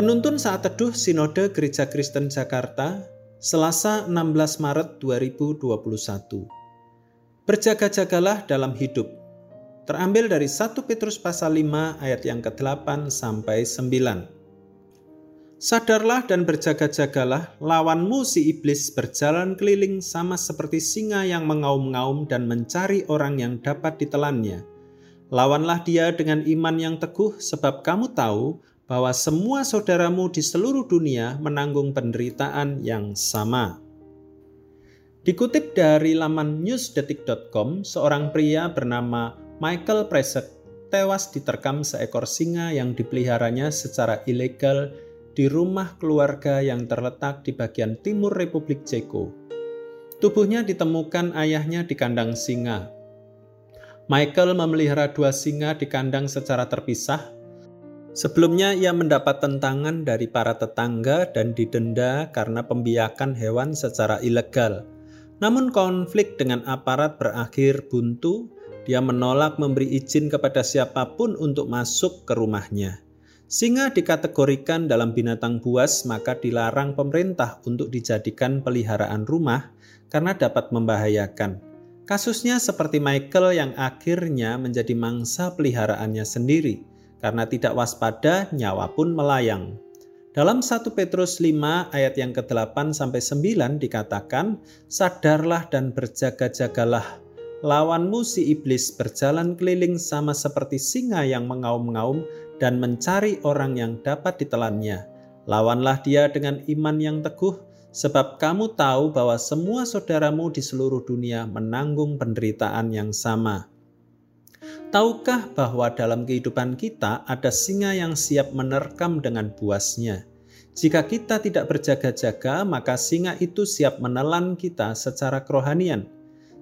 Penuntun saat teduh Sinode Gereja Kristen Jakarta, Selasa 16 Maret 2021. Berjaga-jagalah dalam hidup. Terambil dari 1 Petrus pasal 5 ayat yang ke-8 sampai 9. Sadarlah dan berjaga-jagalah, lawanmu si iblis berjalan keliling sama seperti singa yang mengaum-ngaum dan mencari orang yang dapat ditelannya. Lawanlah dia dengan iman yang teguh sebab kamu tahu bahwa semua saudaramu di seluruh dunia menanggung penderitaan yang sama. Dikutip dari laman newsdetik.com, seorang pria bernama Michael Presek tewas diterkam seekor singa yang dipeliharanya secara ilegal di rumah keluarga yang terletak di bagian timur Republik Ceko. Tubuhnya ditemukan ayahnya di kandang singa. Michael memelihara dua singa di kandang secara terpisah Sebelumnya ia mendapat tentangan dari para tetangga dan didenda karena pembiakan hewan secara ilegal. Namun konflik dengan aparat berakhir buntu, dia menolak memberi izin kepada siapa pun untuk masuk ke rumahnya. Singa dikategorikan dalam binatang buas maka dilarang pemerintah untuk dijadikan peliharaan rumah karena dapat membahayakan. Kasusnya seperti Michael yang akhirnya menjadi mangsa peliharaannya sendiri karena tidak waspada nyawa pun melayang. Dalam 1 Petrus 5 ayat yang ke-8 sampai 9 dikatakan, "Sadarlah dan berjaga-jagalah. Lawanmu si iblis berjalan keliling sama seperti singa yang mengaum-ngaum dan mencari orang yang dapat ditelannya. Lawanlah dia dengan iman yang teguh, sebab kamu tahu bahwa semua saudaramu di seluruh dunia menanggung penderitaan yang sama." Tahukah bahwa dalam kehidupan kita ada singa yang siap menerkam dengan buasnya? Jika kita tidak berjaga-jaga, maka singa itu siap menelan kita secara kerohanian.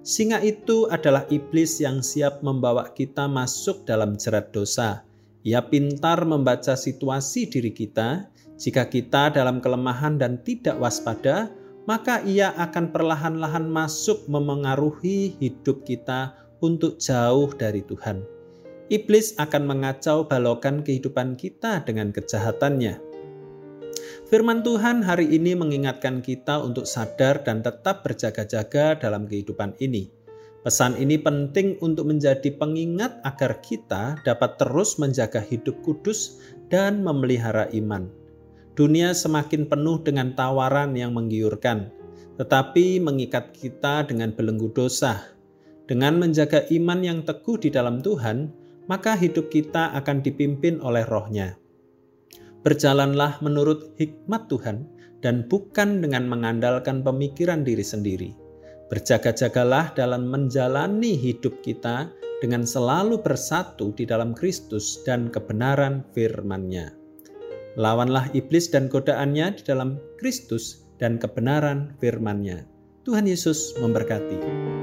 Singa itu adalah iblis yang siap membawa kita masuk dalam jerat dosa. Ia pintar membaca situasi diri kita. Jika kita dalam kelemahan dan tidak waspada, maka ia akan perlahan-lahan masuk memengaruhi hidup kita untuk jauh dari Tuhan. Iblis akan mengacau balokan kehidupan kita dengan kejahatannya. Firman Tuhan hari ini mengingatkan kita untuk sadar dan tetap berjaga-jaga dalam kehidupan ini. Pesan ini penting untuk menjadi pengingat agar kita dapat terus menjaga hidup kudus dan memelihara iman. Dunia semakin penuh dengan tawaran yang menggiurkan, tetapi mengikat kita dengan belenggu dosa, dengan menjaga iman yang teguh di dalam Tuhan, maka hidup kita akan dipimpin oleh rohnya. Berjalanlah menurut hikmat Tuhan dan bukan dengan mengandalkan pemikiran diri sendiri. Berjaga-jagalah dalam menjalani hidup kita dengan selalu bersatu di dalam Kristus dan kebenaran firman-Nya. Lawanlah iblis dan godaannya di dalam Kristus dan kebenaran firman-Nya. Tuhan Yesus memberkati.